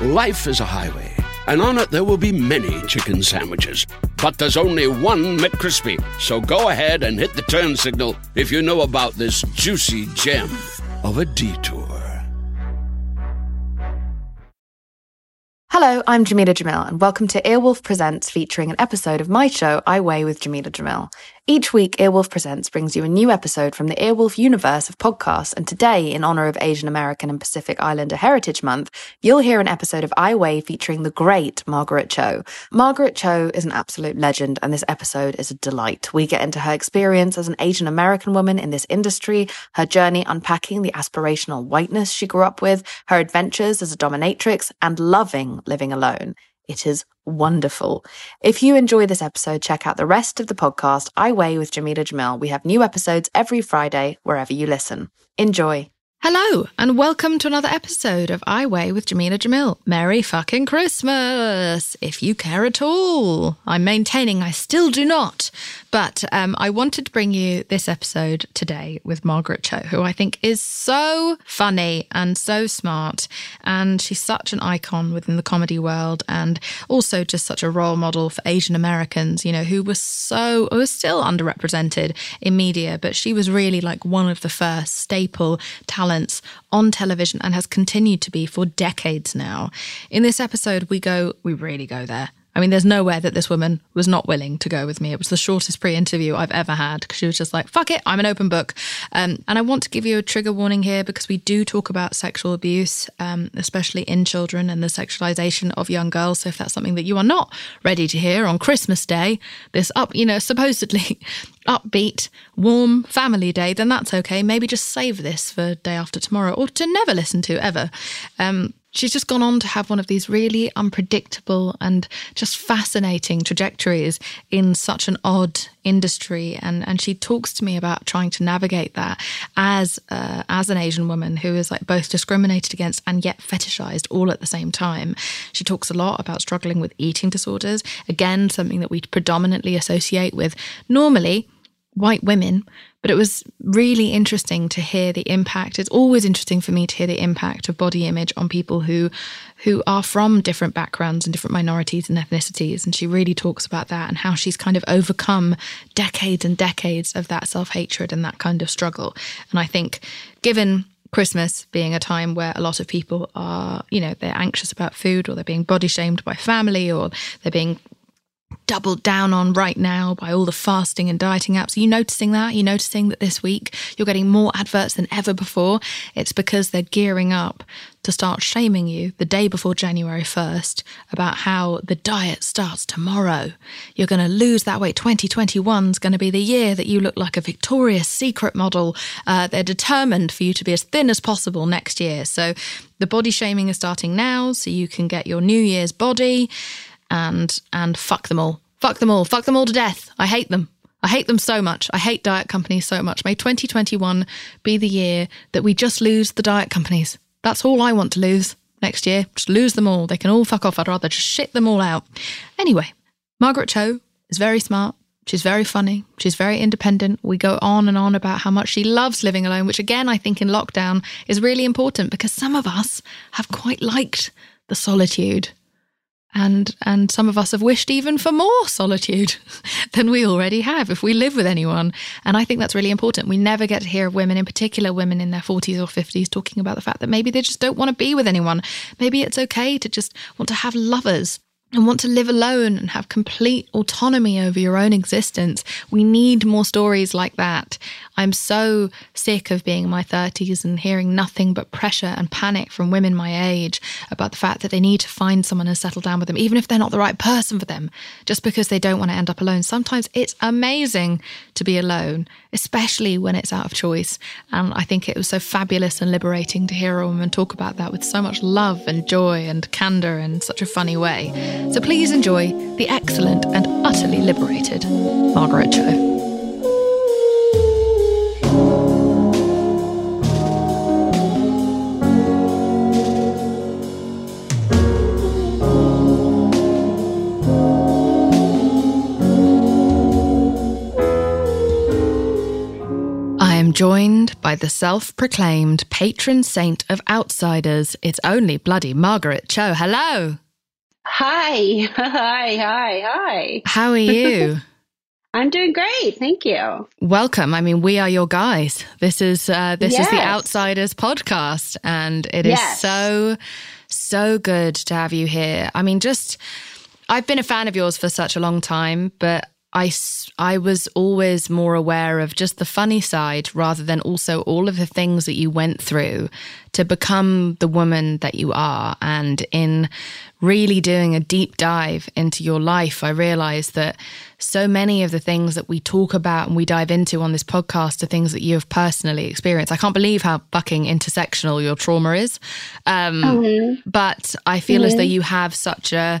Life is a highway, and on it there will be many chicken sandwiches. But there's only one McCrispy. So go ahead and hit the turn signal if you know about this juicy gem of a detour. Hello, I'm Jameela Jamil, and welcome to Earwolf Presents, featuring an episode of my show, I Weigh with Jameela Jamil. Each week, Earwolf Presents brings you a new episode from the Earwolf universe of podcasts, and today, in honor of Asian American and Pacific Islander Heritage Month, you'll hear an episode of I Weigh featuring the great Margaret Cho. Margaret Cho is an absolute legend, and this episode is a delight. We get into her experience as an Asian American woman in this industry, her journey unpacking the aspirational whiteness she grew up with, her adventures as a dominatrix, and loving living alone. It is wonderful. If you enjoy this episode, check out the rest of the podcast, I Weigh with Jameela Jamil. We have new episodes every Friday, wherever you listen. Enjoy. Hello, and welcome to another episode of I Weigh with Jameela Jamil. Merry fucking Christmas, if you care at all. I'm maintaining I still do not. But um, I wanted to bring you this episode today with Margaret Cho, who I think is so funny and so smart. And she's such an icon within the comedy world and also just such a role model for Asian Americans, you know, who were so, who are still underrepresented in media. But she was really like one of the first staple talents on television and has continued to be for decades now. In this episode, we go, we really go there. I mean, there's nowhere that this woman was not willing to go with me. It was the shortest pre interview I've ever had because she was just like, fuck it, I'm an open book. Um, and I want to give you a trigger warning here because we do talk about sexual abuse, um, especially in children and the sexualization of young girls. So if that's something that you are not ready to hear on Christmas Day, this up, you know, supposedly upbeat, warm family day, then that's okay. Maybe just save this for day after tomorrow or to never listen to ever. Um, she's just gone on to have one of these really unpredictable and just fascinating trajectories in such an odd industry. And and she talks to me about trying to navigate that as uh, as an asian woman who is like both discriminated against and yet fetishized all at the same time. She talks a lot about struggling with eating disorders. Again something that we predominantly associate with normally white women but it was really interesting to hear the impact. It's always interesting for me to hear the impact of body image on people who who are from different backgrounds and different minorities and ethnicities. And she really talks about that and how she's kind of overcome decades and decades of that self-hatred and that kind of struggle. And i think given Christmas being a time where a lot of people are, you know, they're anxious about food or they're being body shamed by family or they're being doubled down on right now by all the fasting and dieting apps. Are you noticing that? Are you noticing that this week you're getting more adverts than ever before? It's because they're gearing up to start shaming you the day before January 1st about how the diet starts tomorrow. You're going to lose that weight. 2021 is going to be the year that you look like a Victoria's Secret model. Uh, they're determined for you to be as thin as possible next year. So the body shaming is starting now, so you can get your New Year's body and and fuck them all. Fuck them all. Fuck them all to death. I hate them. I hate them so much. I hate diet companies so much. May 2021 be the year that we just lose the diet companies. That's all I want to lose next year. Just lose them all. They can all fuck off. I'd rather just shit them all out. Anyway, Margaret Cho is very smart. She's very funny. She's very independent. We go on and on about how much she loves living alone, which again, I think in lockdown is really important because some of us have quite liked the solitude and and some of us have wished even for more solitude than we already have if we live with anyone. And i think that's really important. We never get to hear of women in particular women in their 40s or 50s talking about the fact that maybe they just don't want to be with anyone. Maybe it's okay to just want to have lovers and want to live alone and have complete autonomy over your own existence. We need more stories like that. I'm so sick of being in my 30s and hearing nothing but pressure and panic from women my age about the fact that they need to find someone and settle down with them, even if they're not the right person for them, just because they don't want to end up alone. Sometimes it's amazing to be alone, especially when it's out of choice. And I think it was so fabulous and liberating to hear a woman talk about that with so much love and joy and candor in such a funny way. So please enjoy the excellent and utterly liberated Margaret Cho. I am joined by the self proclaimed patron saint of outsiders. It's only bloody Margaret Cho. Hello. Hi. Hi. Hi. Hi. How are you? I'm doing great. Thank you. Welcome. I mean, we are your guys. This is uh, this yes. is the Outsiders podcast, and it yes. is so so good to have you here. I mean, just I've been a fan of yours for such a long time, but I, I was always more aware of just the funny side rather than also all of the things that you went through to become the woman that you are. And in really doing a deep dive into your life, I realized that so many of the things that we talk about and we dive into on this podcast are things that you have personally experienced. I can't believe how fucking intersectional your trauma is. Um, mm-hmm. But I feel mm-hmm. as though you have such a,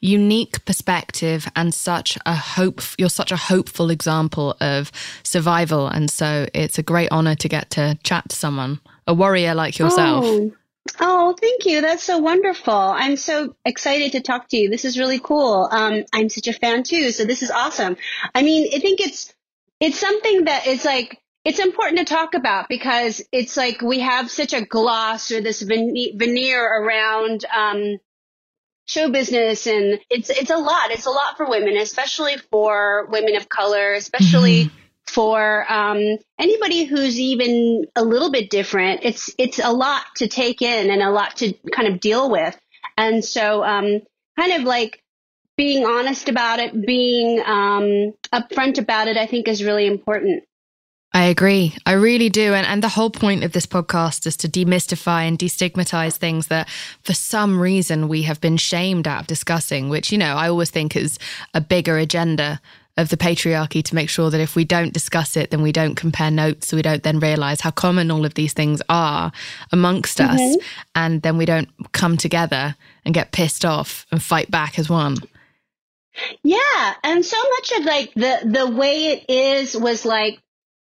unique perspective and such a hope you're such a hopeful example of survival and so it's a great honor to get to chat to someone a warrior like yourself oh. Oh, thank you. That's so wonderful. I'm so excited to talk to you. This is really cool. Um, I'm such a fan too, so this is awesome. I mean, I think it's it's something that is like it's important to talk about because it's like we have such a gloss or this veneer around um, show business and it's it's a lot. It's a lot for women, especially for women of color, especially mm-hmm. for um, anybody who's even a little bit different. It's it's a lot to take in and a lot to kind of deal with. And so um, kind of like being honest about it, being um, upfront about it, I think is really important. I agree. I really do. And, and the whole point of this podcast is to demystify and destigmatize things that for some reason we have been shamed out of discussing, which, you know, I always think is a bigger agenda of the patriarchy to make sure that if we don't discuss it, then we don't compare notes. So we don't then realize how common all of these things are amongst mm-hmm. us. And then we don't come together and get pissed off and fight back as one. Yeah. And so much of like the, the way it is was like,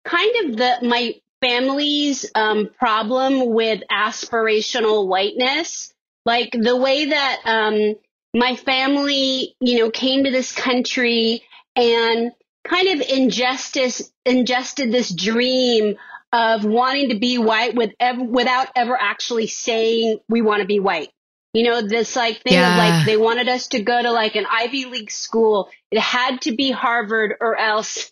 kind of the my family's um, problem with aspirational whiteness. Like the way that um, my family, you know, came to this country and kind of injustice ingested this dream of wanting to be white with ev- without ever actually saying we want to be white. You know, this like thing yeah. of like they wanted us to go to like an Ivy League school. It had to be Harvard or else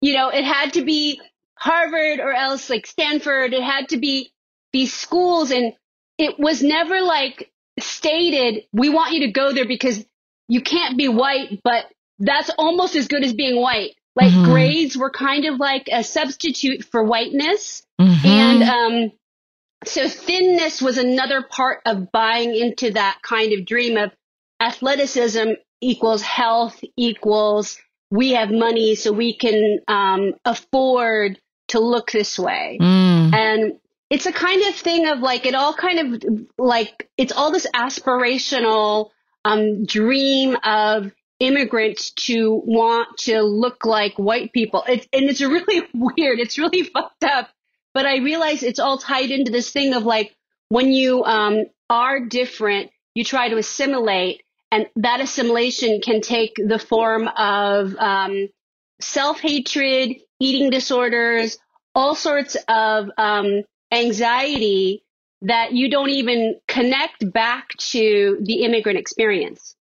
you know, it had to be Harvard or else like Stanford. It had to be these schools. And it was never like stated, we want you to go there because you can't be white, but that's almost as good as being white. Like mm-hmm. grades were kind of like a substitute for whiteness. Mm-hmm. And, um, so thinness was another part of buying into that kind of dream of athleticism equals health equals we have money so we can um, afford to look this way. Mm. And it's a kind of thing of like, it all kind of like, it's all this aspirational um, dream of immigrants to want to look like white people. It's, and it's really weird. It's really fucked up. But I realize it's all tied into this thing of like, when you um, are different, you try to assimilate and that assimilation can take the form of um, self hatred, eating disorders, all sorts of um, anxiety that you don't even connect back to the immigrant experience.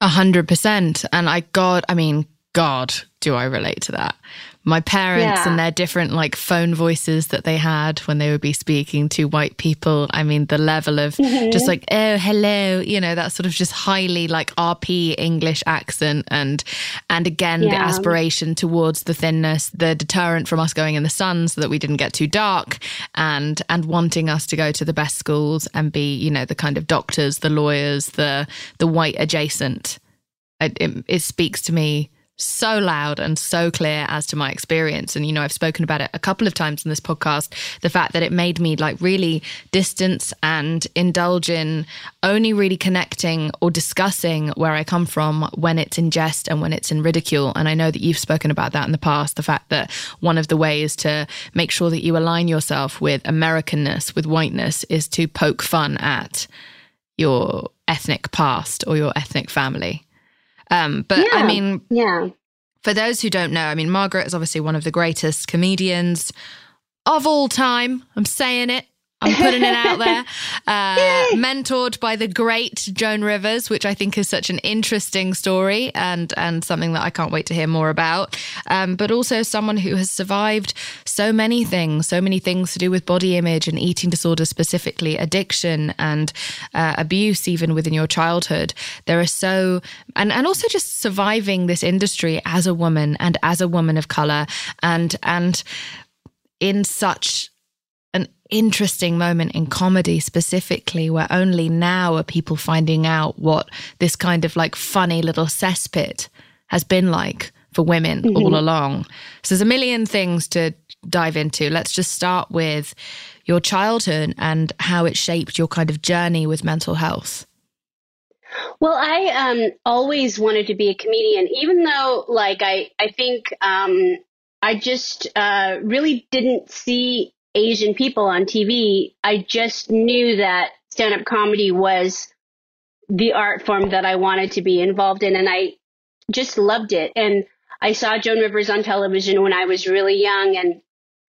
A hundred percent. And I, God, I mean, God, do I relate to that. My parents Yeah. and their different like phone voices that they had when they would be speaking to white people. I mean, the level of mm-hmm. just like, oh, hello, you know, that sort of just highly like RP English accent and and again the aspiration towards the thinness, the deterrent from us going in the sun so that we didn't get too dark and and wanting us to go to the best schools and be, you know, the kind of doctors, the lawyers, the the white adjacent it, it, it speaks to me so loud and so clear as to my experience. And you know i've spoken about it a couple of times in this podcast the fact that it made me like really distance and indulge in only really connecting or discussing where i come from when it's in jest and when it's in ridicule. And i know that you've spoken about that in the past the fact that one of the ways to make sure that you align yourself with americanness with whiteness is to poke fun at your ethnic past or your ethnic family um, but I mean, Yeah. for those who don't know, I mean, Margaret is obviously one of the greatest comedians of all time. I'm saying it. I'm putting it out there. Uh, mentored by the great Joan Rivers, which I think is such an interesting story and and something that I can't wait to hear more about. Um, but also someone who has survived so many things, so many things to do with body image and eating disorders, specifically addiction and uh, abuse, even within your childhood. There are so and and also just surviving this industry as a woman and as a woman of color and and in such an interesting moment in comedy specifically where only now are people finding out what this kind of like funny little cesspit has been like for women all along. So there's a million things to dive into. Let's just start with your childhood and how it shaped your kind of journey with mental health. Well, I um, always wanted to be a comedian, even though, like, I, I think um, I just uh, really didn't see Asian people on TV. I just knew that stand up comedy was the art form that I wanted to be involved in, and I just loved it. And I saw Joan Rivers on television when I was really young, and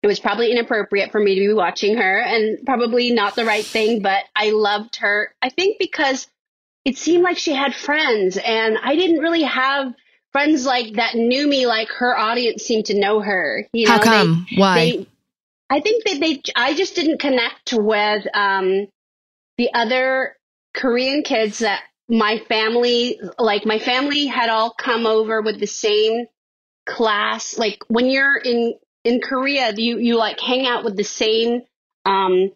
it was probably inappropriate for me to be watching her, and probably not the right thing, but I loved her. I think because it seemed like she had friends and I didn't really have friends like that knew me like her audience seemed to know her. You how know, they- come why they- I think that they, I just didn't connect with um, the other Korean kids that my family, like my family had all come over with the same class. Like when you're in, in Korea, you, you like hang out with the same, um,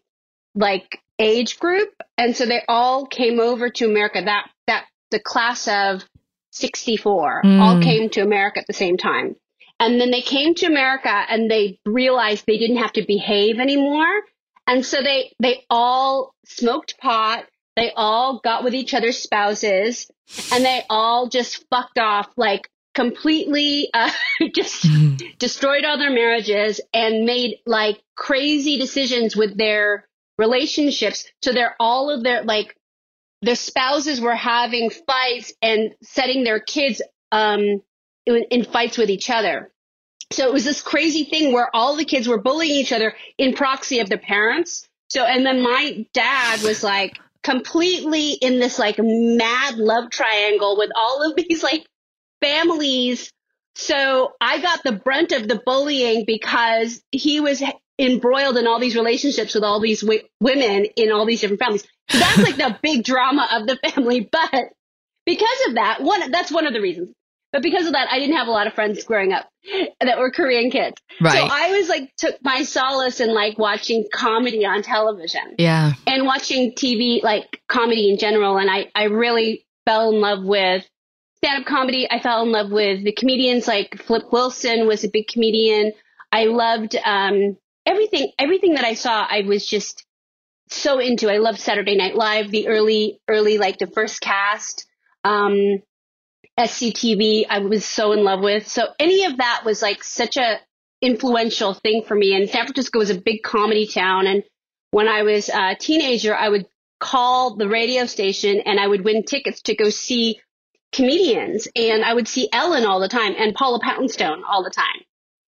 like age group. And so they all came over to America. That, that, the class of 64 all Mm. came to America at the same time. And then they came to America and they realized they didn't have to behave anymore. And so they, they all smoked pot. They all got with each other's spouses and they all just fucked off like completely, uh, just destroyed all their marriages and made like crazy decisions with their relationships. So they're all of their like, their spouses were having fights and setting their kids, um, in, fights with each other. So it was this crazy thing where all the kids were bullying each other in proxy of the parents. So, and then my dad was like completely in this like mad love triangle with all of these like families. So I got the brunt of the bullying because he was embroiled in all these relationships with all these w- women in all these different families. So that's like the big drama of the family. But because of that, one, that's one of the reasons. But because of that, I didn't have a lot of friends growing up that were Korean kids. Right. So I was like, took my solace in like watching comedy on television yeah and watching TV, like comedy in general. And I, I really fell in love with stand up comedy. I fell in love with the comedians like Flip Wilson was a big comedian. I loved, um, everything, everything that I saw. I was just so into. I loved Saturday Night Live, the early, early, like the first cast. Um, SCTV, I was so in love with. So any of that was like such a influential thing for me. And San Francisco was a big comedy town. And when I was a teenager, I would call the radio station and I would win tickets to go see comedians. And I would see Ellen all the time and Paula Poundstone all the time.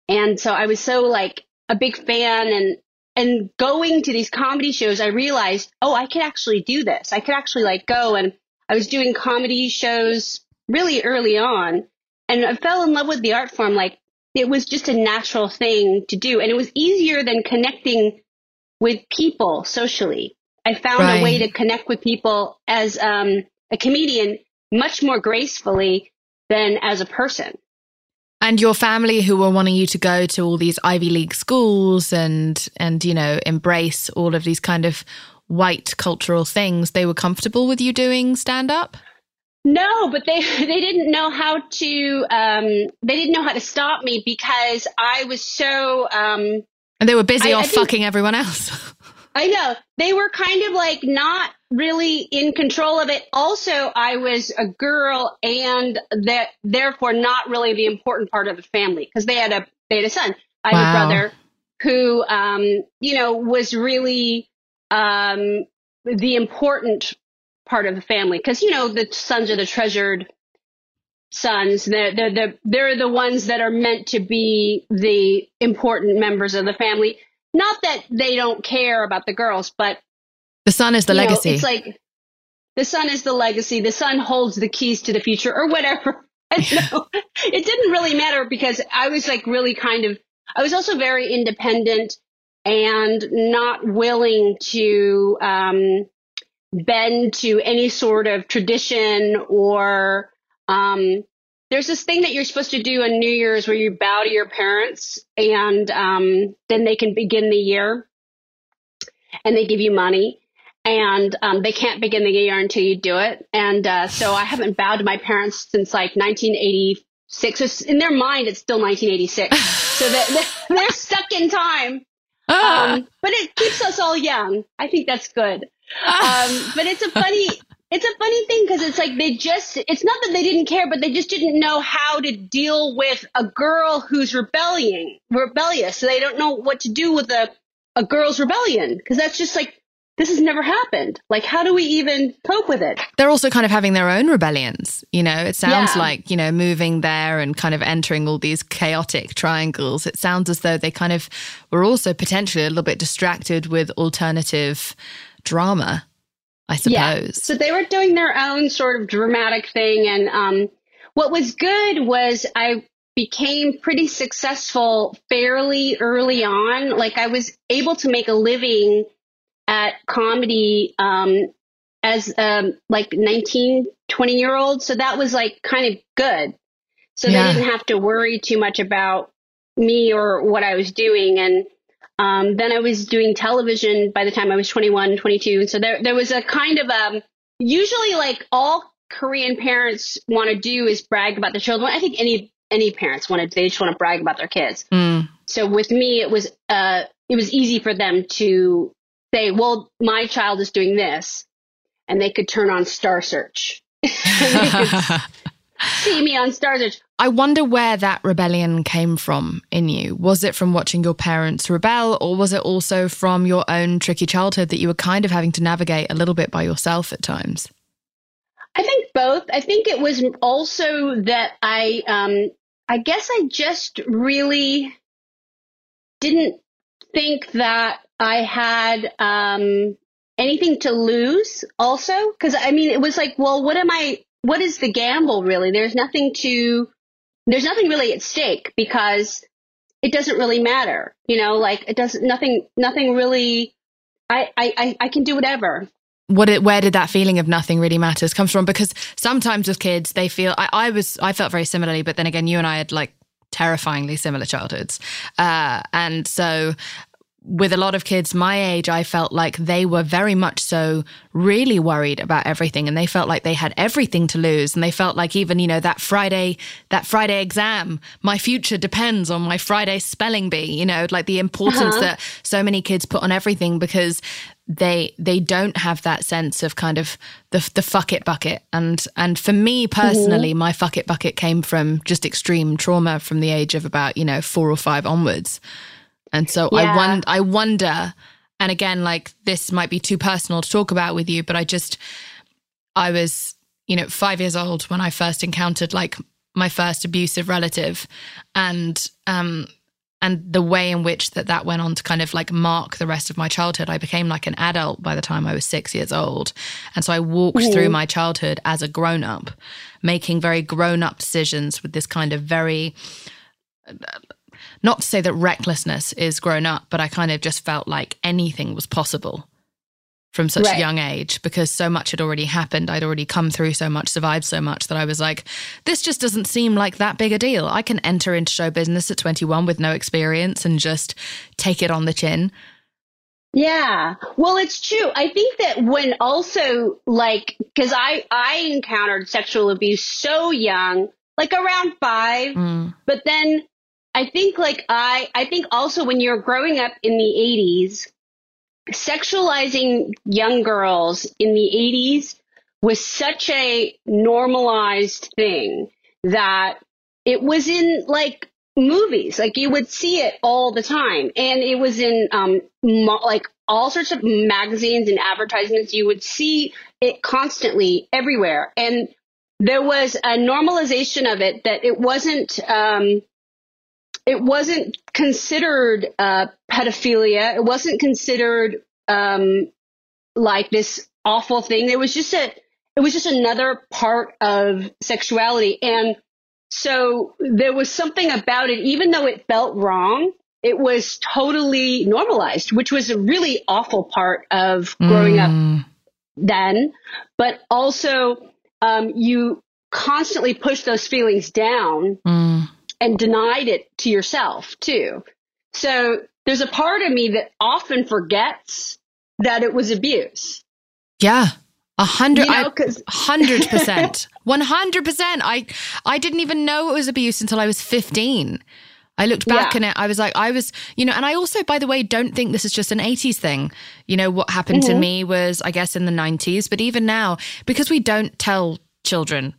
And so I was so like a big fan and and going to these comedy shows, I realized, oh, I could actually do this. I could actually like go and I was doing comedy shows really early on. and I fell in love with the art form. Like it was just a natural thing to do. And it was easier than connecting with people socially. I found right. a way to connect with people as um, a comedian much more gracefully than as a person. And your family who were wanting you to go to all these Ivy League schools and and you know embrace all of these kind of white cultural things, they were comfortable with you doing stand up? No, but they they didn't know how to um, they didn't know how to stop me because I was so um, and they were busy I, off I think, fucking everyone else. I know they were kind of like not really in control of it. Also, I was a girl and that therefore not really the important part of the family because they had a they had a son. I wow. have a brother who um, you know was really um, the important part of the family because you know the sons are the treasured sons. They're, they're the they're the ones that are meant to be the important members of the family. Not that they don't care about the girls, but the son is the legacy. Know, it's like the son is the legacy. The son holds the keys to the future, or whatever. it didn't really matter because I was like really kind of. I was also very independent and not willing to um, bend to any sort of tradition or um, there's this thing that you're supposed to do on New Year's where you bow to your parents and um, then they can begin the year and they give you money and um, they can't begin the year until you do it. And uh, so I haven't bowed to my parents since like 1986. So in their mind, it's still 1986. so that they're stuck in time. Ah. Um, but it keeps us all young. I think that's good. Um, but it's a funny, it's a funny thing because it's like they just, it's not that they didn't care, but they just didn't know how to deal with a girl who's rebelling, rebellious. So they don't know what to do with a, a girl's rebellion because that's just like, this has never happened. Like, how do we even cope with it? They're also kind of having their own rebellions. You know, it sounds yeah. like, you know, moving there and kind of entering all these chaotic triangles. It sounds as though they kind of were also potentially a little bit distracted with alternative drama, I suppose. Yeah. So they were doing their own sort of dramatic thing. And um, what was good was I became pretty successful fairly early on. Like I was able to make a living at comedy um, as um, like 19, 20 year old. So that was like kind of good. So yeah. they didn't have to worry too much about me or what I was doing. And um, then I was doing television by the time I was 21, 22. So there, there was a kind of, um, usually like all Korean parents want to do is brag about their children. I think any, any parents want to, they just want to brag about their kids. Mm. So with me, it was, uh, it was easy for them to say, well, my child is doing this. And they could turn on Star Search. see me on Star Search. I wonder where that rebellion came from in you. Was it from watching your parents rebel, or was it also from your own tricky childhood that you were kind of having to navigate a little bit by yourself at times? I think both. I think it was also that I, um, I guess I just really didn't think that I had um, anything to lose. Also, because I mean, it was like, well, what am I? What is the gamble really? There's nothing to there's nothing really at stake because it doesn't really matter. You know, like it doesn't, nothing, nothing really, I, I, I can do whatever. What it, where did that feeling of nothing really matters comes from? Because sometimes with kids, they feel, I, I was, I felt very similarly, but then again, you and I had like terrifyingly similar childhoods. Uh, and so with a lot of kids my age, I felt like they were very much so really worried about everything and they felt like they had everything to lose. And they felt like even, you know, that Friday, that Friday exam, my future depends on my Friday spelling bee, you know, like the importance uh-huh. that so many kids put on everything because they they don't have that sense of kind of the the fuck it bucket and and for me personally mm-hmm. my fuck it bucket came from just extreme trauma from the age of about you know 4 or 5 onwards and so yeah. I wonder, I wonder, and again, like this might be too personal to talk about with you, but I just, I was, you know, five years old when I first encountered like my first abusive relative, and um, and the way in which that that went on to kind of like mark the rest of my childhood i became like an adult by the time i was six years old and so i walked mm-hmm. through my childhood as a grown-up making very grown-up decisions with this kind of very not to say that recklessness is grown up but i kind of just felt like anything was possible from such right. a young age because so much had already happened. I'd already come through so much, survived so much that I was like, this just doesn't seem like that big a deal. I can enter into show business at 21 with no experience and just take it on the chin. Yeah. Well, it's true. I think that when also like cuz I I encountered sexual abuse so young, like around 5, mm. but then I think like I I think also when you're growing up in the 80s, sexualizing young girls in the 80s was such a normalized thing that it was in like movies. Like you would see it all the time. And it was in um mo- like all sorts of magazines and advertisements. You would see it constantly everywhere. And there was a normalization of it that it wasn't um it wasn't considered uh, pedophilia. It wasn't considered um, like this awful thing. It was just a, it was just another part of sexuality. And so there was something about it, even though it felt wrong, it was totally normalized, which was a really awful part of growing mm. up then. But also, um, you constantly push those feelings down. Mm and denied it to yourself too. So there's a part of me that often forgets that it was abuse. Yeah. A hundred, you know, hundred percent, one hundred percent. I, I didn't even know it was abuse until I was fifteen. I looked back yeah. and it, I was like, I was, you know, and I also, by the way, don't think this is just an 80s thing. You know, what happened mm-hmm. to me was, I guess, in the 90s, but even now, because we don't tell children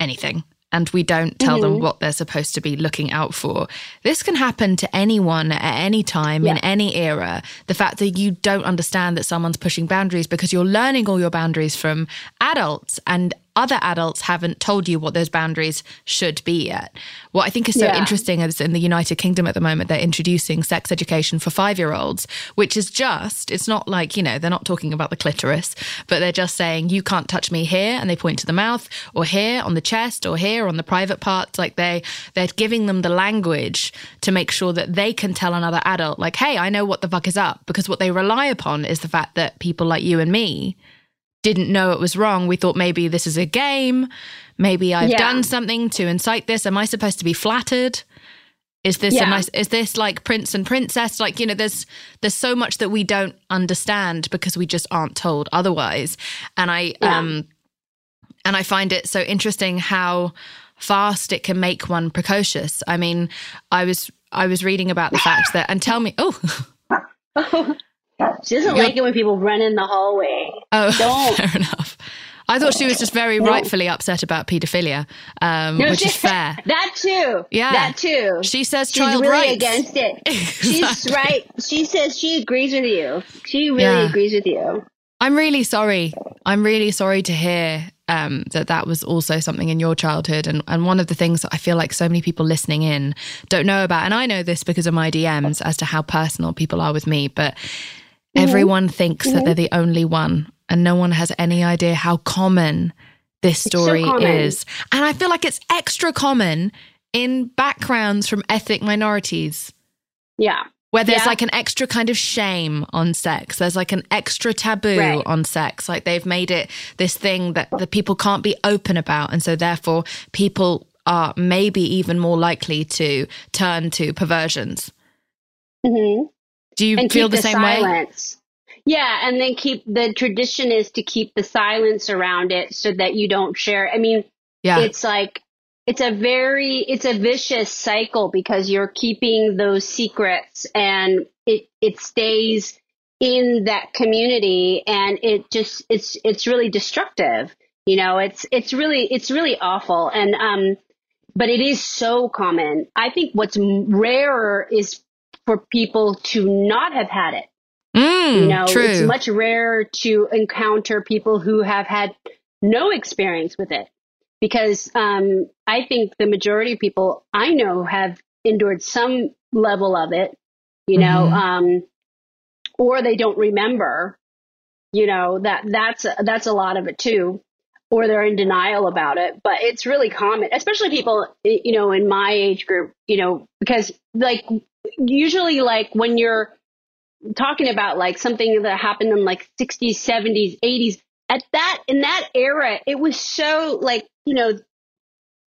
anything, and we don't tell mm-hmm. them what they're supposed to be looking out for. This can happen to anyone at any time yeah. in any era. The fact that you don't understand that someone's pushing boundaries because you're learning all your boundaries from adults and other adults haven't told you what those boundaries should be yet. What I think is so yeah. interesting is in the United Kingdom at the moment, they're introducing sex education for five year olds, which is just, it's not like, you know, they're not talking about the clitoris, but they're just saying, you can't touch me here. And they point to the mouth or here on the chest or here on the private parts. Like they, they're giving them the language to make sure that they can tell another adult, like, hey, I know what the fuck is up. Because what they rely upon is the fact that people like you and me didn't know it was wrong. We thought maybe this is a game. Maybe I've yeah. done something to incite this. Am I supposed to be flattered? Is this yeah. a nice is this like prince and princess? Like, you know, there's there's so much that we don't understand because we just aren't told otherwise. And I yeah. um and I find it so interesting how fast it can make one precocious. I mean, I was I was reading about the fact that and tell me oh She doesn't like it when people run in the hallway. Oh, Don't. fair enough. I thought she was just very no. rightfully upset about paedophilia, um, no, which she, is fair. That too. Yeah, that too. She says she's child really rights. against it. exactly. She's right. She says she agrees with you. She really yeah. agrees with you. I'm really sorry. I'm really sorry to hear um, that that was also something in your childhood. And, and one of the things that I feel like so many people listening in don't know about, and I know this because of my DMs as to how personal people are with me, but. Everyone thinks mm-hmm. that they're the only one, and no one has any idea how common this story so common. is. And I feel like it's extra common in backgrounds from ethnic minorities. Yeah. Where there's yeah. like an extra kind of shame on sex. There's like an extra taboo right. on sex. Like they've made it this thing that the people can't be open about. And so therefore people are maybe even more likely to turn to perversions. Mm-hmm. Do you feel the, the, same silence. way? Yeah, and then keep the tradition is to keep the silence around it so that you don't share. I mean, yeah. it's like it's a very it's a vicious cycle because you're keeping those secrets and it it stays in that community and it just it's it's really destructive. You know, it's it's really it's really awful and um but it is so common. I think what's rarer is for people to not have had it. Mm, you know, true. it's much rarer to encounter people who have had no experience with it because um, I think the majority of people I know have endured some level of it, you know, Mhm. um, or they don't remember, you know, that that's, that's a lot of it too. Or they're in denial about it, but it's really common, especially people, you know, in my age group, you know, because like usually like when you're talking about like something that happened in like 60s, 70s, 80s, at that, in that era, it was so like, you know,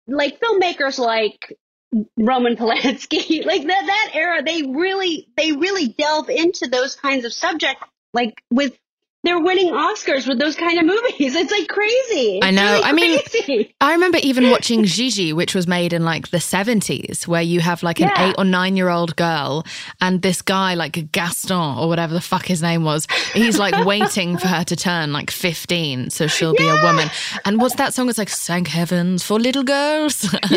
like filmmakers like Roman Polanski, like that that era, they really they really delve into those kinds of subjects, like with they're winning Oscars with those kind of movies. It's like crazy. I know. really I mean, crazy. I remember even watching Gigi, which was made in like the 70s, where you have like an Yeah. eight or nine year old girl and this guy, like Gaston or whatever the fuck his name was, he's like waiting for her to turn like 15 so she'll be a woman. And what's that song? It's like, Thank Heavens for Little Girls. and,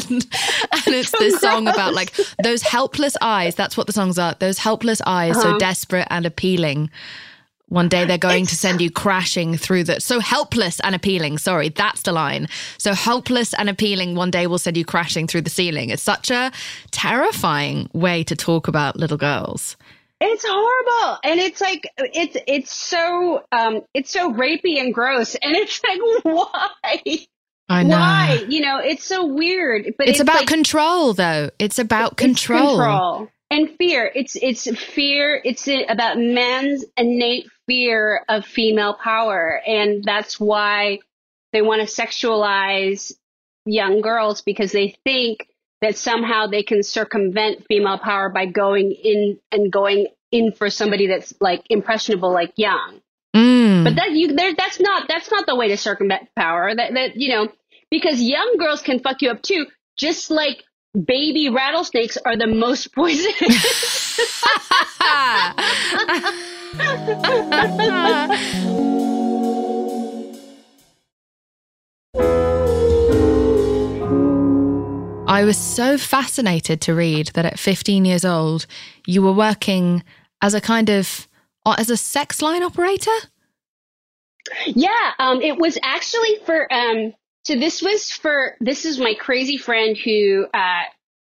and it's this song about like those helpless eyes. That's what the songs are. Those helpless eyes, so uh-huh. desperate and appealing. One day they're going to send you crashing through the. So helpless and appealing. Sorry, that's the line. So helpless and appealing. One day will send you crashing through the ceiling. It's such a terrifying way to talk about little girls. It's horrible, and it's like it's it's so um it's so rapey and gross, and it's like why I know. why you know it's so weird, but It's, about like, control, though. It's about It's control. control and fear. It's it's fear. It's about men's innate fear of female power, and that's why they want to sexualize young girls because they think that somehow they can circumvent female power by going in and going in for somebody that's like impressionable, like young. Mm. But that you there that's not that's not the way to circumvent power. That that you know because young girls can fuck you up too, just like baby rattlesnakes are the most poisonous. I was so fascinated to read that at 15 years old, you were working as a kind of uh, as a sex line operator. yeah, um, it was actually for um. So this was for this is my crazy friend who uh,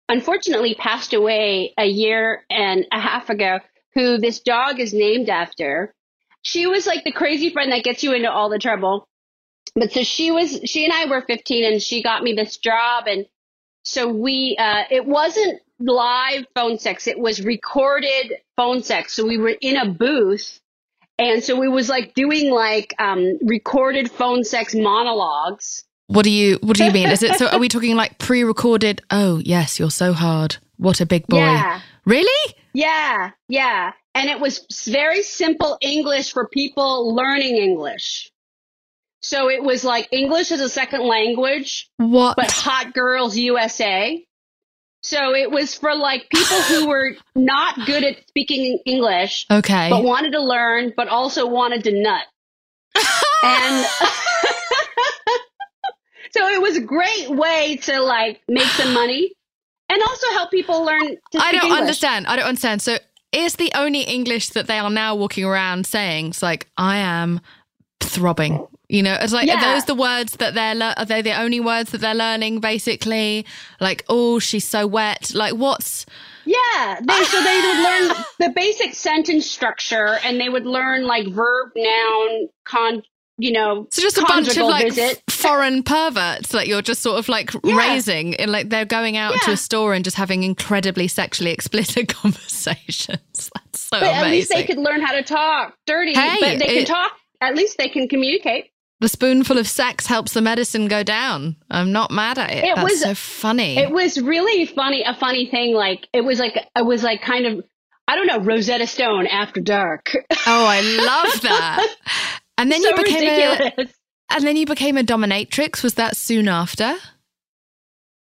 unfortunately passed away a year and a half ago. Who this dog is named after. She was like the crazy friend that gets you into all the trouble. But so she was, she and I were 15 and she got me this job. And so we, uh, it wasn't live phone sex. It was recorded phone sex. So we were in a booth. And so we was like doing like, um, recorded phone sex monologues. What do you What do you mean? Is it so? Are we talking like pre-recorded? Oh yes, you're so hard. What a big boy. Yeah. Really? Yeah. Yeah. And it was very simple English for people learning English. So it was like English as a second language. What? but Hot Girls USA. So it was for like people who were not good at speaking English, okay. but wanted to learn, but also wanted to nut. and so it was a great way to like make some money and also help people learn I don't English. understand. I don't understand. So is the only English that they are now walking around saying? It's like I am throbbing. You know, it's like are those the words that they're lear- are they the only words that they're learning? Basically, like oh, she's so wet. Like what's Yeah, they, so they would learn the basic sentence structure, and they would learn like verb, noun, con, you know, so just a bunch of like visit. foreign perverts that you're just sort of like Yeah. raising and like they're going out to a store and just having incredibly sexually explicit conversations. That's so But at least they could learn how to talk dirty. Hey, but they it- can talk. At least they can communicate. the spoonful of sex helps the medicine go down. I'm not mad at it. It That's was- so funny. It was really funny. A funny thing. Like it was like it was like kind of I don't know Rosetta Stone after dark. oh, I love that. And then so you became a and then you became a dominatrix. Was that soon after?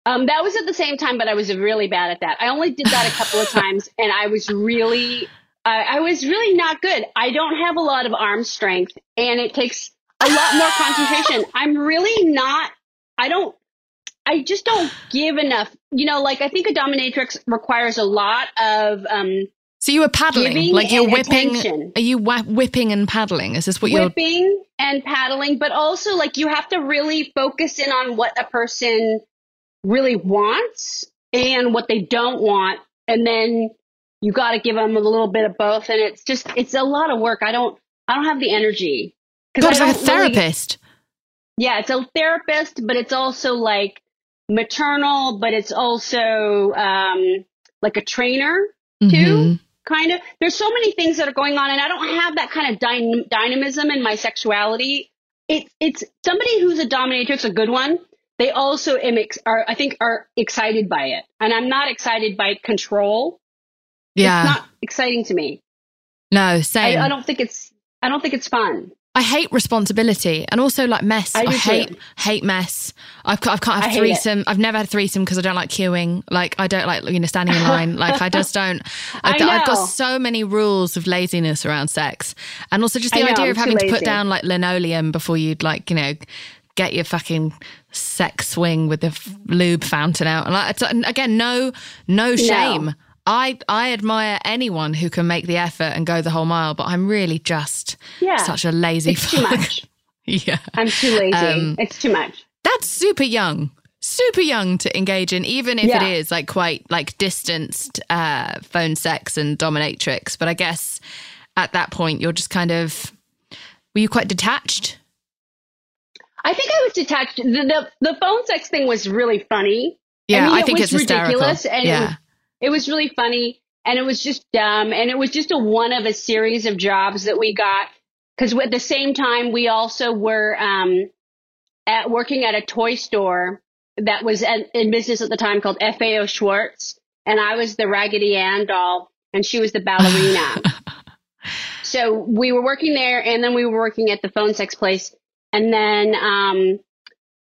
Um, that was at the same time, but I was really bad at that. I only did that a couple of times, and I was really, I I was really not good. I don't have a lot of arm strength, and it takes a lot more concentration. I'm really not. I don't. I just don't give enough. You know, like I think a dominatrix requires a lot of um, So you were paddling, Giving like you're whipping. attention. Are you whipping and paddling? Is this what you're? whipping and paddling, but also like you have to really focus in on what a person really wants and what they don't want and then you got to give them a little bit of both, and it's just it's a lot of work. I don't I don't have the energy. God, it's like a therapist. Really, yeah, it's a therapist, but it's also like maternal, but it's also um, like a trainer too. Mm-hmm. Kind of. There's so many things that are going on, and I don't have that kind of dyn- dynamism in my sexuality. It's it's somebody who's a dominatrix, a good one. They also ex- are, I think, are excited by it, and I'm not excited by control. Yeah, it's not exciting to me. No, same. I, I don't think it's. I don't think it's fun. I hate responsibility and also like mess. I, I hate too. hate mess. I've I've can't have threesome. I've never had threesome because I don't like queuing. Like I don't like you know standing in line. like I just don't. I've, I have got so many rules of laziness around sex, and also just the know, idea I'm of having to put down like linoleum before you'd like you know get your fucking sex swing with the f- lube fountain out. And like, again, no no shame. No. I I admire anyone who can make the effort and go the whole mile, but I'm really just yeah, such a lazy it's fuck. Too much. yeah, I'm too lazy. Um, it's too much. That's super young, super young to engage in, even if yeah. it is like quite like distanced uh, phone sex and dominatrix. But I guess at that point, you're just kind of were you quite detached? I think I was detached. The the, the phone sex thing was really funny. Yeah, I, mean, I think it it's ridiculous, hysterical. and yeah. It was, really funny and it was just dumb. And it was just a one of a series of jobs that we got. Cause at the same time, we also were, um, at working at a toy store that was at, in business at the time called FAO Schwarz. And I was the Raggedy Ann doll and she was the ballerina. so we were working there and then we were working at the phone sex place. And then, um,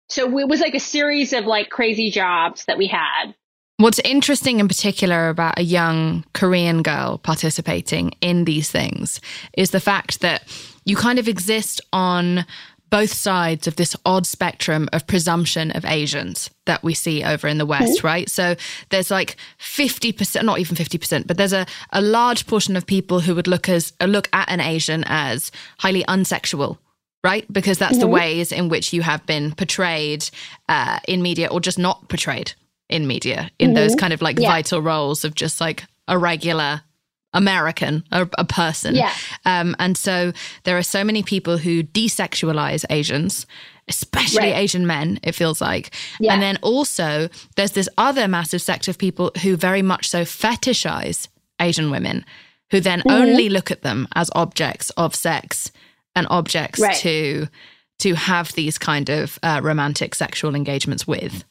so it was like a series of like crazy jobs that we had. What's interesting in particular about a young Korean girl participating in these things is the fact that you kind of exist on both sides of this odd spectrum of presumption of Asians that we see over in the West, mm-hmm. right? So there's like 50%, not even 50%, but there's a, a large portion of people who would look as look at an Asian as highly unsexual, right? Because that's mm-hmm. the ways in which you have been portrayed uh, in media or just not portrayed in media in mm-hmm. those kind of like yeah. vital roles of just like a regular American, a, a person. Yeah. Um, and so there are so many people who desexualize Asians, especially right. Asian men, it feels like. Yeah. And then also there's this other massive sect of people who very much so fetishize Asian women, who then mm-hmm. only look at them as objects of sex and objects right. to to have these kind of uh, romantic sexual engagements with.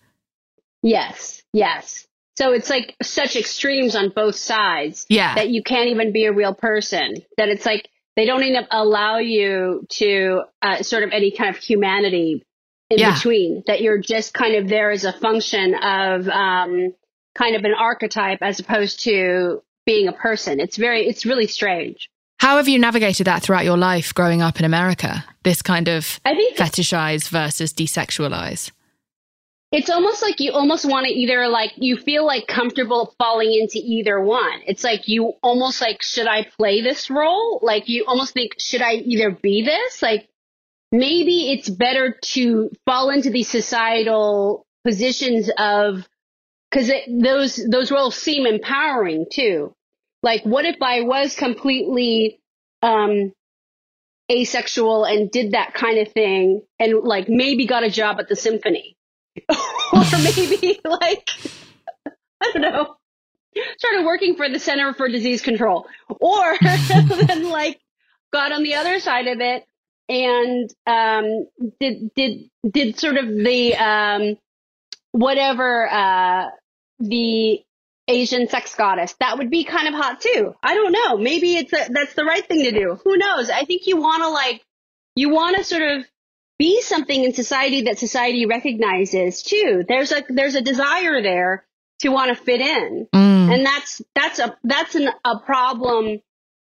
Yes, yes. So it's like such extremes on both sides yeah. that you can't even be a real person. That it's like they don't even allow you to uh, sort of any kind of humanity in yeah. between. That you're just kind of there as a function of um, kind of an archetype as opposed to being a person. It's very, it's really strange. How have you navigated that throughout your life growing up in America? This kind of I think fetishize versus desexualize? It's almost like you almost want to either like you feel like comfortable falling into either one. It's like you almost like should I play this role? Like you almost think should I either be this? Like maybe it's better to fall into these societal positions of because those those roles seem empowering too. Like what if I was completely um asexual and did that kind of thing and like maybe got a job at the symphony or maybe like I don't know, started working for the Center for Disease Control, or then like got on the other side of it and um, did did did sort of the um, whatever uh, the Asian sex goddess. That would be kind of hot too. I don't know. Maybe it's a, that's the right thing to do. Who knows? I think you want to like you want to sort of be something in society that society recognizes too. There's a there's a desire there to want to fit in, mm. and that's that's a that's an, a problem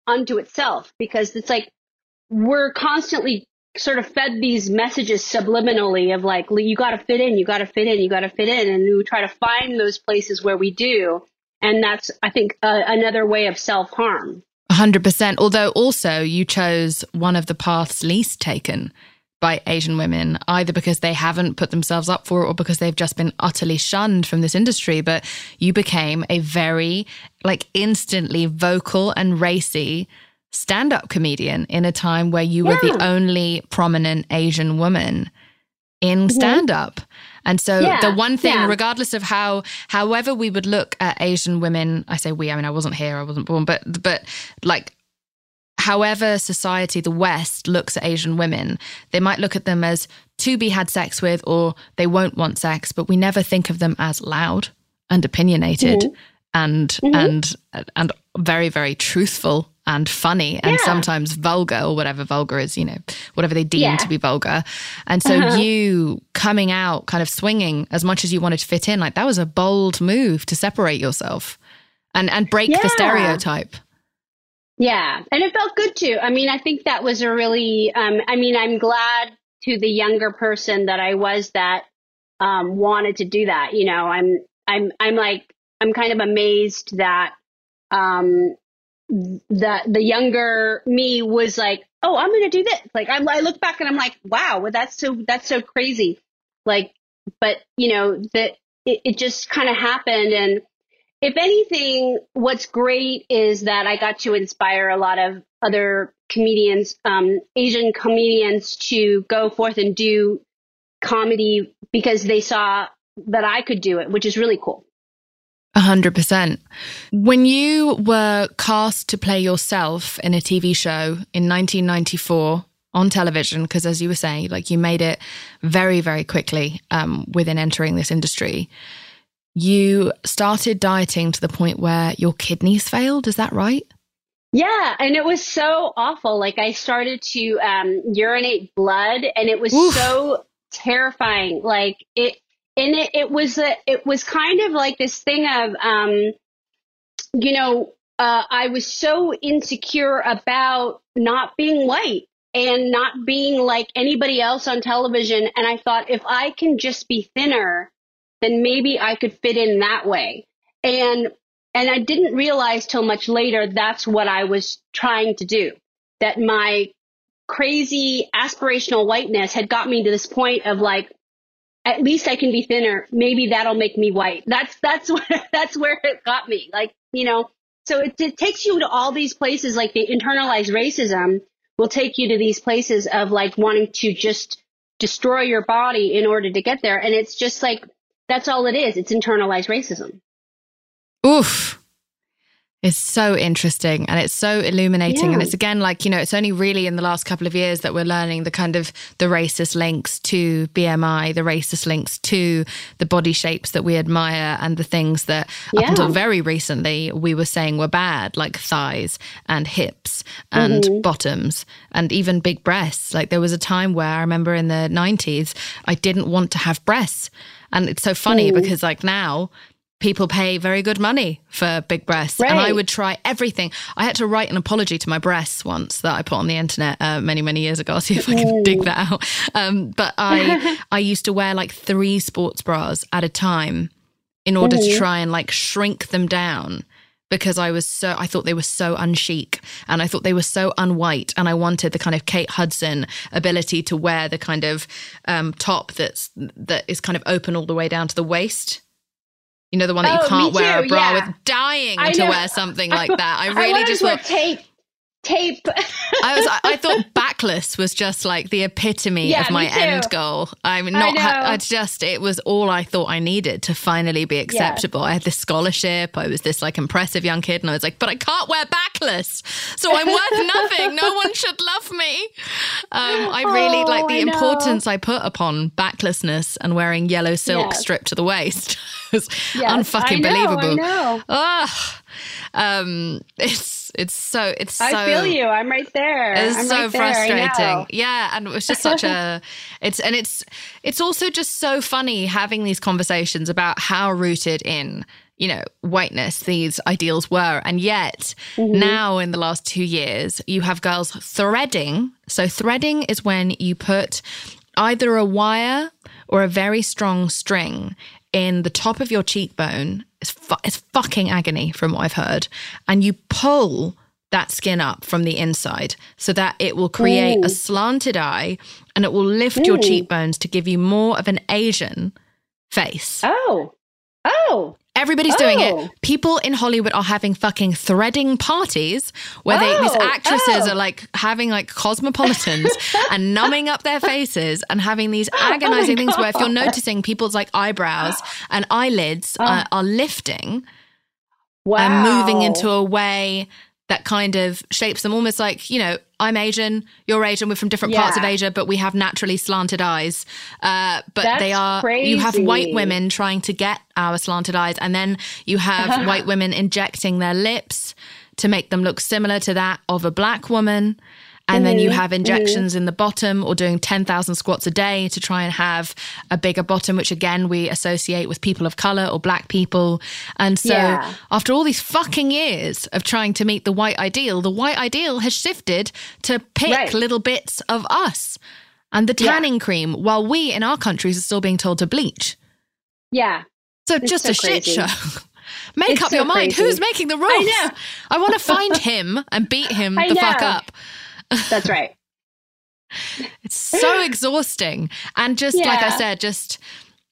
unto itself because it's like we're constantly sort of fed these messages subliminally of like you got to fit in, you got to fit in, you got to fit in, and we try to find those places where we do, and that's I think uh, another way of self harm. 100%. Although also you chose one of the paths least taken by Asian women, either because they haven't put themselves up for it or because they've just been utterly shunned from this industry. But you became a very, like, instantly vocal and racy stand up comedian in a time where you yeah. were the only prominent Asian woman in mm-hmm. stand up. And so yeah, the one thing, yeah. regardless of how, however we would look at Asian women, I say we, I mean, I wasn't here, I wasn't born, but, but like however society, the West, looks at Asian women, they might look at them as to be had sex with or they won't want sex, but we never think of them as loud and opinionated mm-hmm. and mm-hmm. and and very very truthful and funny and yeah. sometimes vulgar or whatever vulgar is, you know, whatever they deem yeah. to be vulgar. And so uh-huh. you coming out kind of swinging as much as you wanted to fit in, like that was a bold move to separate yourself and and break yeah. the stereotype. Yeah, and it felt good too. I mean, I think that was a really. Um, I mean, I'm glad to the younger person that I was that um, wanted to do that. You know, I'm I'm I'm like I'm kind of amazed that um, the the younger me was like, oh, I'm gonna do this. Like I'm, I look back and I'm like, wow, well, that's so that's so crazy. Like, but you know that it, it just kind of happened and if anything, what's great is that I got to inspire a lot of other comedians, um, Asian comedians, to go forth and do comedy because they saw that I could do it, which is really cool. A hundred percent. When you were cast to play yourself in a TV show in 1994 on television, because as you were saying, like you made it very, very quickly um, within entering this industry you started dieting to the point where your kidneys failed. Is that right? Yeah, and it was so awful. Like I started to um, urinate blood, and it was Oof. so terrifying. Like it, and it, it was a, it was kind of like this thing of, um, you know, uh, I was so insecure about not being white and not being like anybody else on television, and I thought if I can just be thinner, then maybe I could fit in that way. And and I didn't realize till much later that's what I was trying to do. That my crazy aspirational whiteness had got me to this point of like at least I can be thinner. Maybe that'll make me white. That's that's what that's where it got me. Like, you know, so it, it takes you to all these places like the internalized racism will take you to these places of like wanting to just destroy your body in order to get there. And it's just like that's all it is. It's internalized racism. Oof. It's so interesting and it's so illuminating. Yeah. And it's again like, you know, it's only really in the last couple of years that we're learning the kind of the racist links to BMI, the racist links to the body shapes that we admire and the things that yeah. up until very recently we were saying were bad, like thighs and hips and mm-hmm. bottoms and even big breasts. Like there was a time where I remember in the 90s, I didn't want to have breasts. And it's so funny because like now people pay very good money for big breasts. Right. And I would try everything. I had to write an apology to my breasts once that I put on the internet uh, many, many years ago. I'll see if I can dig that out. Um, but I, I used to wear like three sports bras at a time in order to try and like shrink them down because I was so I thought they were so unchic and I thought they were so unwhite and I wanted the kind of Kate Hudson ability to wear the kind of um, top that's that is kind of open all the way down to the waist. You know the one that oh, you can't wear a bra yeah. with. Dying to wear something like that. I really I just want tape tape. I was I, I, thought backless was just like the epitome yeah, of my end goal. I'm not I, I, just it was all I thought I needed to finally be acceptable. Yeah. I had this scholarship. I was this like impressive young kid and I was like, but I can't wear backless. So I'm worth nothing. No one should love me. Um, I really oh, like the importance I put upon backlessness and wearing yellow silk yes. stripped to the waist. was yes, unfucking believable. I know. um, it's it's so it's so. I feel you. I'm right there. It's I'm so right frustrating. Yeah, and it's just such a. It's and it's it's also just so funny having these conversations about how rooted in you know whiteness these ideals were, and yet mm-hmm. now in the last two years you have girls threading. So threading is when you put either a wire or a very strong string in the top of your cheekbone. It's, fu- it's fucking agony from what I've heard. And you pull that skin up from the inside so that it will create Ooh. a slanted eye and it will lift your cheekbones to give you more of an Asian face. Oh. Oh. Everybody's doing Oh. it. People in Hollywood are having fucking threading parties where they, these Oh, actresses oh. are like having like cosmopolitans and numbing up their faces and having these agonizing things where if you're Oh noticing people's like eyebrows and eyelids Oh. uh, are lifting Wow. and moving into a way that kind of shapes them almost like, you know, I'm Asian, you're Asian, we're from different parts of Asia, but we have naturally slanted eyes. Uh, but they That's are, you have white women trying to get our slanted eyes, and then you have white women injecting their lips to make them look similar to that of a black woman. And then Mm-hmm. you have injections in the bottom or doing 10,000 squats a day to try and have a bigger bottom, which again we associate with people of color or black people. And so Yeah. after all these fucking years of trying to meet the white ideal, the white ideal has shifted to pick Right. little bits of us and the Yeah. tanning cream, while we in our countries are still being told to bleach. Yeah. So just so a shit crazy. show. Make It's up so your mind. crazy. Who's making the rules? know. I want to find him and beat him I the fuck up. That's right. It's so exhausting. And just like I said, just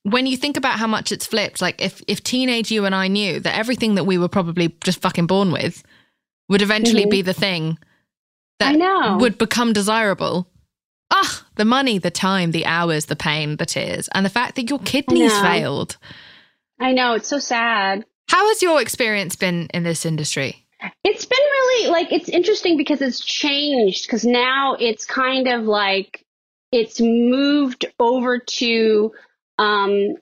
when you think about how much it's flipped, like if if teenage you and I knew that everything that we were probably just fucking born with would eventually Mhm. be the thing that would become desirable. Ah, the money, the time, the hours, the pain, the tears, and the fact that your kidneys know. failed. I know. It's so sad. How has your experience been in this industry? It's been really like it's interesting because it's changed because now it's kind of like it's moved over to um,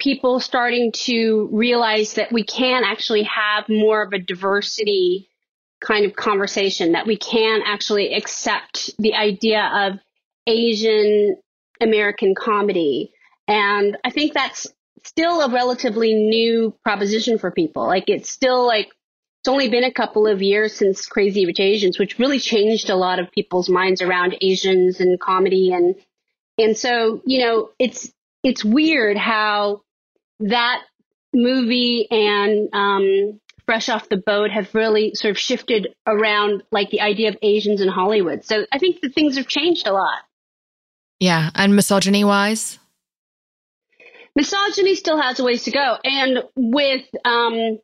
people starting to realize that we can actually have more of a diversity kind of conversation that we can actually accept the idea of Asian American comedy. And I think that's still a relatively new proposition for people. Like it's still like it's only been a couple of years since Crazy Rich Asians, which really changed a lot of people's minds around Asians and comedy and and so, you know, it's it's weird how that movie and um, Fresh Off the Boat have really sort of shifted around like the idea of Asians in Hollywood. So I think that things have changed a lot. Yeah, and misogyny wise, misogyny still has a ways to go. And with um,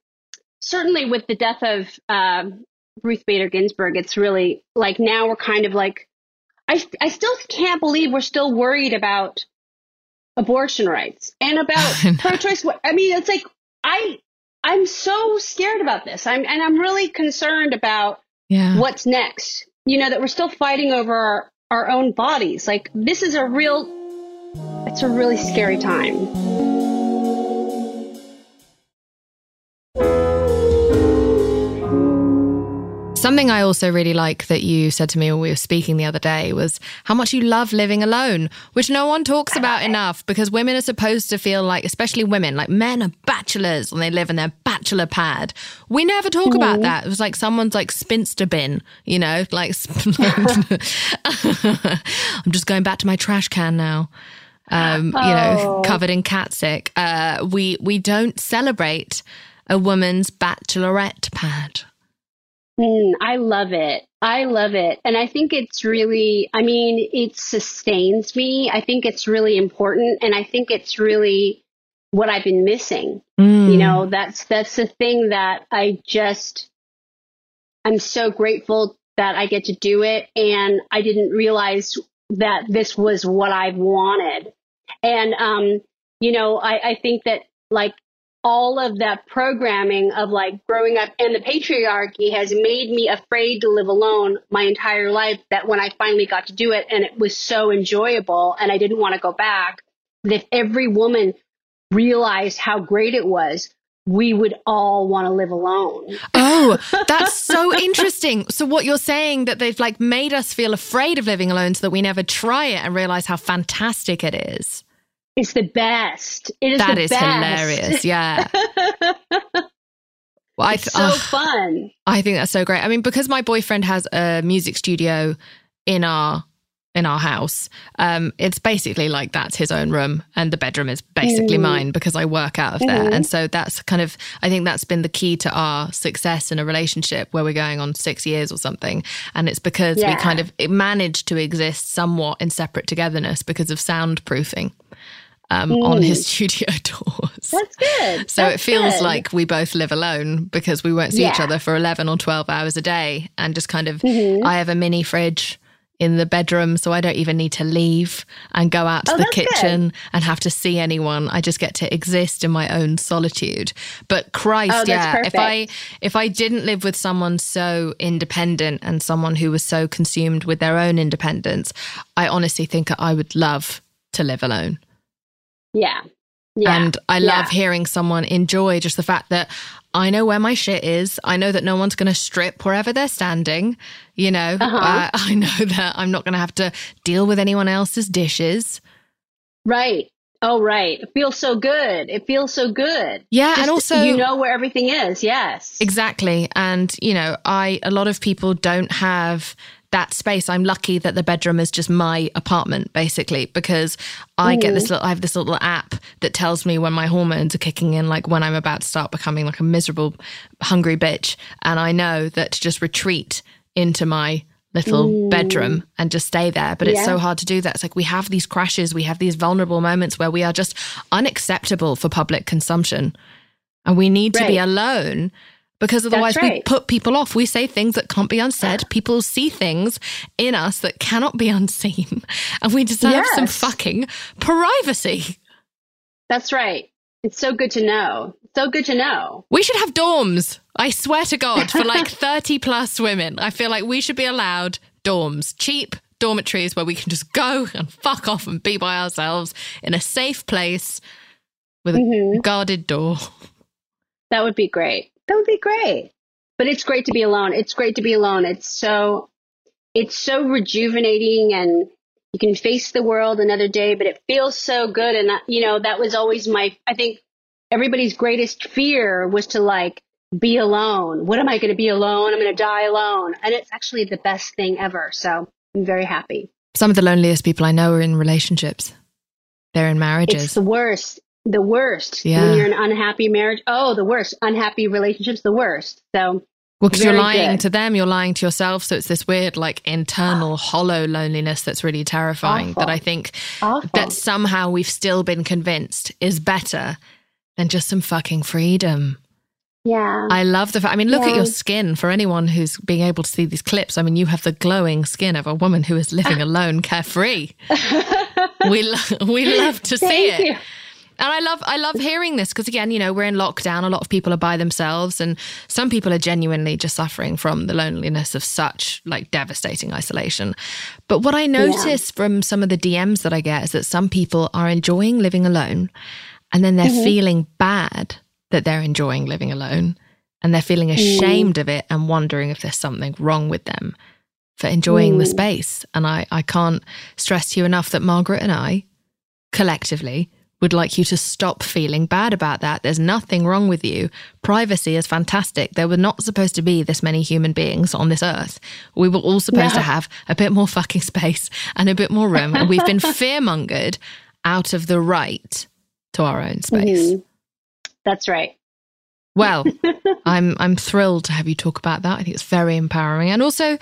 certainly with the death of um Ruth Bader Ginsburg, it's really like now we're kind of like I I still can't believe we're still worried about abortion rights and about pro-choice. I mean, it's like I I'm so scared about this. I'm and I'm really concerned about yeah. what's next. You know that we're still fighting over our, our own bodies. Like this is a real it's a really scary time. Something I also really like that you said to me when we were speaking the other day was how much you love living alone, which no one talks about enough because women are supposed to feel like, especially women, like men are bachelors and they live in their bachelor pad. We never talk about that. It was like someone's like spinster bin, you know, like I'm just going back to my trash can now. Um, you know, Oh. covered in cat sick. Uh, we we don't celebrate a woman's bachelorette pad. Mm, I love it. I love it. And I think it's really, I mean, it sustains me. I think it's really important. And I think it's really what I've been missing. Mm. You know, that's, that's the thing that I just, I'm so grateful that I get to do it. And I didn't realize that this was what I wanted. And, um, you know, I, I think that like all of that programming of like growing up and the patriarchy has made me afraid to live alone my entire life that when I finally got to do it and it was so enjoyable and I didn't want to go back, that if every woman realized how great it was, we would all want to live alone. Oh, that's so interesting. So what you're saying that they've like made us feel afraid of living alone so that we never try it and realize how fantastic it is. It's the best. It is That is best. hilarious. Yeah. Well, I, It's th- so oh, fun. I think that's so great. I mean, because my boyfriend has a music studio in our in our house. Um, it's basically like that's his own room, and the bedroom is basically Mm. mine because I work out of there. And so that's kind of, I think that's been the key to our success in a relationship where we're going on six years or something. And it's because we kind of managed to exist somewhat in separate togetherness because of soundproofing um, on his studio doors. That's good. So That's it feels good. like we both live alone because we won't see each other for 11 or 12 hours a day. And just kind of, Mm-hmm. I have a mini fridge in the bedroom, so I don't even need to leave and go out to Oh, the that's good. kitchen and have to see anyone. I just get to exist in my own solitude. But Christ, Oh, yeah, if I if I didn't live with someone so independent and someone who was so consumed with their own independence, I honestly think I would love to live alone. Yeah. Yeah. And I love Yeah. hearing someone enjoy just the fact that I know where my shit is. I know that no one's going to strip wherever they're standing. You know, Uh-huh. uh, I know that I'm not going to have to deal with anyone else's dishes. Right. Oh, right. It feels so good. It feels so good. Yeah, Just and also you know where everything is. Yes. Exactly. And, you know, I, a lot of people don't have that space. I'm lucky that the bedroom is just my apartment, basically, because I get this little, I have this little app that tells me when my hormones are kicking in, like when I'm about to start becoming like a miserable, hungry bitch. And I know that to just retreat into my little bedroom and just stay there. But it's Yeah. so hard to do that. It's like we have these crashes, we have these vulnerable moments where we are just unacceptable for public consumption. And we need to be alone because otherwise we put people off. We say things that can't be unsaid. People see things in us that cannot be unseen. And we deserve some fucking privacy. That's right. It's so good to know. So good to know. We should have dorms. I swear to God, for like 30 plus women. I feel like we should be allowed dorms, cheap dormitories where we can just go and fuck off and be by ourselves in a safe place with a Mm-hmm. guarded door. That would be great. That would be great. But it's great to be alone. It's great to be alone. It's so it's so rejuvenating and you can face the world another day, but it feels so good and that, you know, that was always my I think everybody's greatest fear was to like be alone. What am I going to be alone? I'm going to die alone. And it's actually the best thing ever. So, I'm very happy. Some of the loneliest people I know are in relationships. They're in marriages. It's the worst. The worst. Yeah. When you're in an unhappy marriage. Oh, the worst. Unhappy relationships, the worst. So, Well, because you're lying good. to them, you're lying to yourself. So it's this weird, like internal, hollow loneliness that's really terrifying. Awful. That I think awful. that somehow we've still been convinced is better than just some fucking freedom. yeah. I love the fact. I mean, look at your skin. For anyone who's being able to see these clips, I mean, you have the glowing skin of a woman who is living alone, carefree. we lo- we love to see it. you. And I love I love hearing this because again, you know, we're in lockdown. A lot of people are by themselves, and some people are genuinely just suffering from the loneliness of such like devastating isolation. But what I notice from some of the DMs that I get is that some people are enjoying living alone, and then they're Mm-hmm. feeling bad that they're enjoying living alone, and they're feeling Mm. ashamed of it and wondering if there's something wrong with them for enjoying the Mm. space. And I I can't stress to you enough that Margaret and I collectively would like you to stop feeling bad about that. There's nothing wrong with you. Privacy is fantastic. There were not supposed to be this many human beings on this earth. We were all supposed to have a bit more fucking space and a bit more room. And we've been fearmongered out of the right to our own space. Mhm. That's right. Well, I'm I'm thrilled to have you talk about that. I think it's very empowering. And also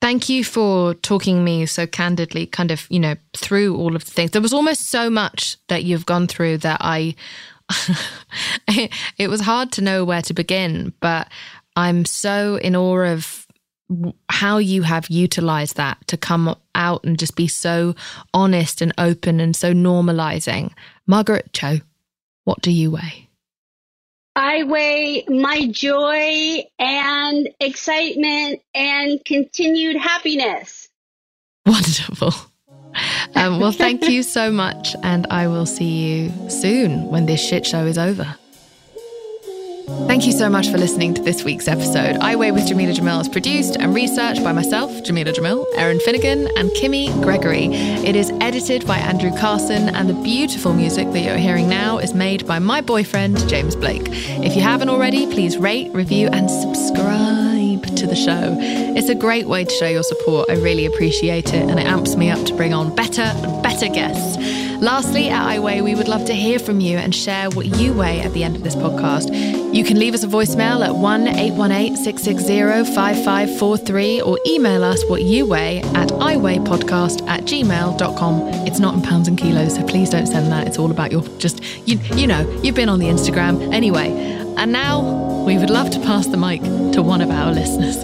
thank you for talking me so candidly kind of, you know, through all of the things. There was almost so much that you've gone through that I it, it was hard to know where to begin, but I'm so in awe of how you have utilized that to come out and just be so honest and open and so normalizing. Margaret Cho, what do you weigh? I weigh my joy and excitement and continued happiness. Wonderful. Um, well, thank you so much, and I will see you soon when this shit show is over. Thank you so much for listening to this week's episode. I Weigh with Jameela Jamil is produced and researched by myself, Jameela Jamil, Erin Finnegan, and Kimmy Gregory. It is edited by Andrew Carson, and the beautiful music that you're hearing now is made by my boyfriend, James Blake. If you haven't already, please rate, review, and subscribe. to the show. It's a great way to show your support. I really appreciate it, and it amps me up to bring on better and better guests. Lastly, at iWeigh, we would love to hear from you and share what you weigh at the end of this podcast. You can leave us a voicemail at 1 818 660 5543 or email us what you weigh at iweighpodcast at gmail.com. It's not in pounds and kilos, so please don't send that. It's all about your just, you, you know, you've been on the Instagram. Anyway, and now we would love to pass the mic to one of our listeners.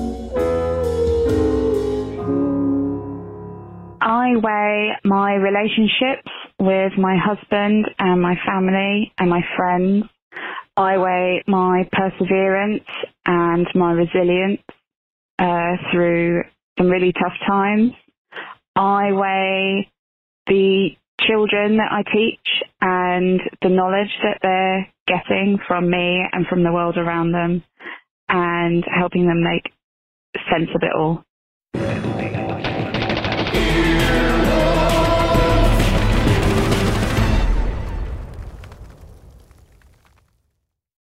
I weigh my relationships with my husband and my family and my friends. I weigh my perseverance and my resilience uh, through some really tough times. I weigh the children that I teach and the knowledge that they're getting from me and from the world around them and helping them make sense of it all.